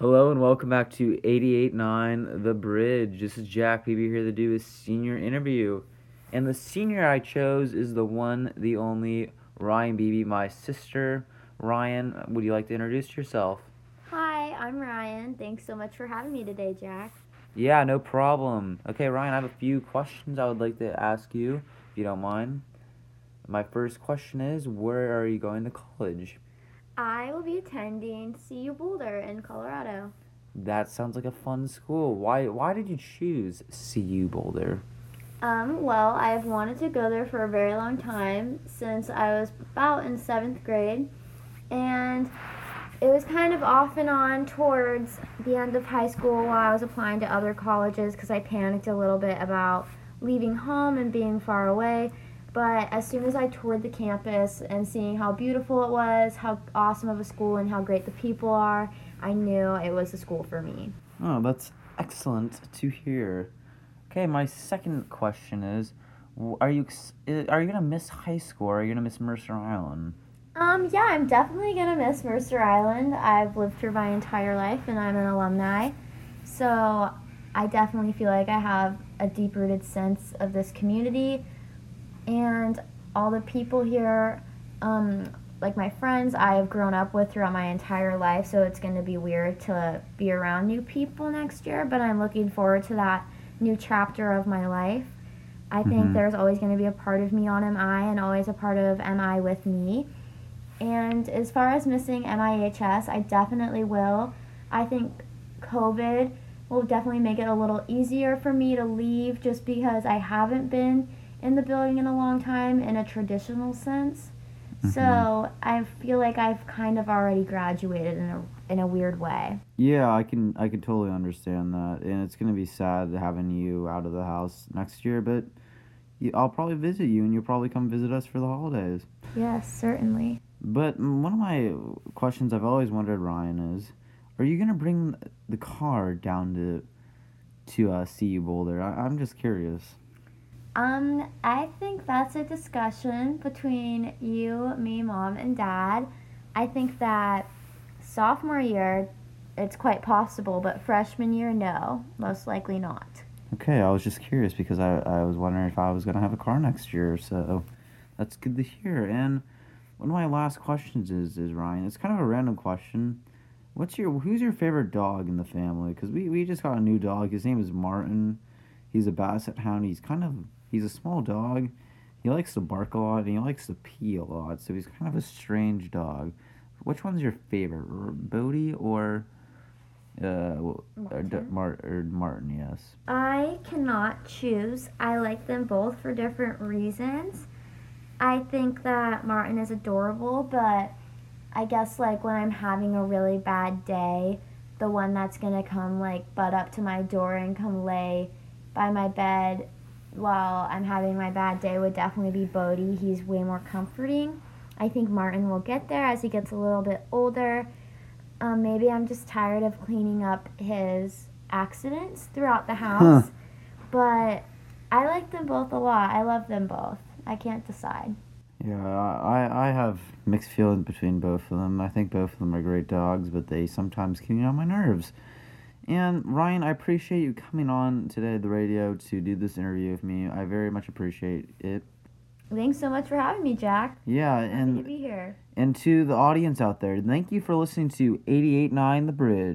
Hello and welcome back to 88.9 The Bridge. This is Jack Beebe here to do a senior interview. And the senior I chose is the one, the only Ryan Beebe, my sister. Ryan, would you like to introduce yourself? Hi, I'm Ryan. Thanks so much for having me today, Jack. Yeah, no problem. Okay, Ryan, I have a few questions I would like to ask you, if you don't mind. My first question is Where are you going to college? I will be attending CU Boulder in Colorado. That sounds like a fun school. Why why did you choose CU Boulder? Um, well, I've wanted to go there for a very long time since I was about in seventh grade, and it was kind of off and on towards the end of high school while I was applying to other colleges because I panicked a little bit about leaving home and being far away. But as soon as I toured the campus and seeing how beautiful it was, how awesome of a school, and how great the people are, I knew it was the school for me. Oh, that's excellent to hear. Okay, my second question is, are you are you gonna miss high school? Or are you gonna miss Mercer Island? Um, yeah, I'm definitely gonna miss Mercer Island. I've lived here my entire life, and I'm an alumni, so I definitely feel like I have a deep-rooted sense of this community, and all the people here. Um, like my friends, I have grown up with throughout my entire life, so it's gonna be weird to be around new people next year. But I'm looking forward to that new chapter of my life. I think Mhm. there's always going to be a part of me on MI and always a part of MI with me. And as far as missing MIHS, I definitely will. I think COVID will definitely make it a little easier for me to leave just because I haven't been in the building in a long time in a traditional sense. So I feel like I've kind of already graduated in a in a weird way. Yeah, I can I can totally understand that, and it's gonna be sad having you out of the house next year. But you, I'll probably visit you, and you'll probably come visit us for the holidays. Yes, certainly. But one of my questions I've always wondered, Ryan, is, are you gonna bring the car down to to uh, CU Boulder? I, I'm just curious. Um, I think that's a discussion between you, me, mom, and dad. I think that sophomore year, it's quite possible, but freshman year, no, most likely not. Okay, I was just curious because I, I was wondering if I was gonna have a car next year, so that's good to hear. And one of my last questions is is Ryan. It's kind of a random question. What's your who's your favorite dog in the family? Because we, we just got a new dog. His name is Martin. He's a basset hound. He's kind of he's a small dog. He likes to bark a lot and he likes to pee a lot. So he's kind of a strange dog. Which one's your favorite, Bodie or uh, w- or, Mar- or Martin? Yes. I cannot choose. I like them both for different reasons. I think that Martin is adorable, but I guess like when I'm having a really bad day, the one that's gonna come like butt up to my door and come lay by my bed while I'm having my bad day would definitely be Bodie. He's way more comforting. I think Martin will get there as he gets a little bit older. Um, maybe I'm just tired of cleaning up his accidents throughout the house. But I like them both a lot. I love them both. I can't decide. Yeah, I, I have mixed feelings between both of them. I think both of them are great dogs, but they sometimes can get on my nerves. And Ryan, I appreciate you coming on today at the radio to do this interview with me. I very much appreciate it. Thanks so much for having me, Jack. Yeah, Happy to be here. and to the audience out there, thank you for listening to 88.9 The Bridge.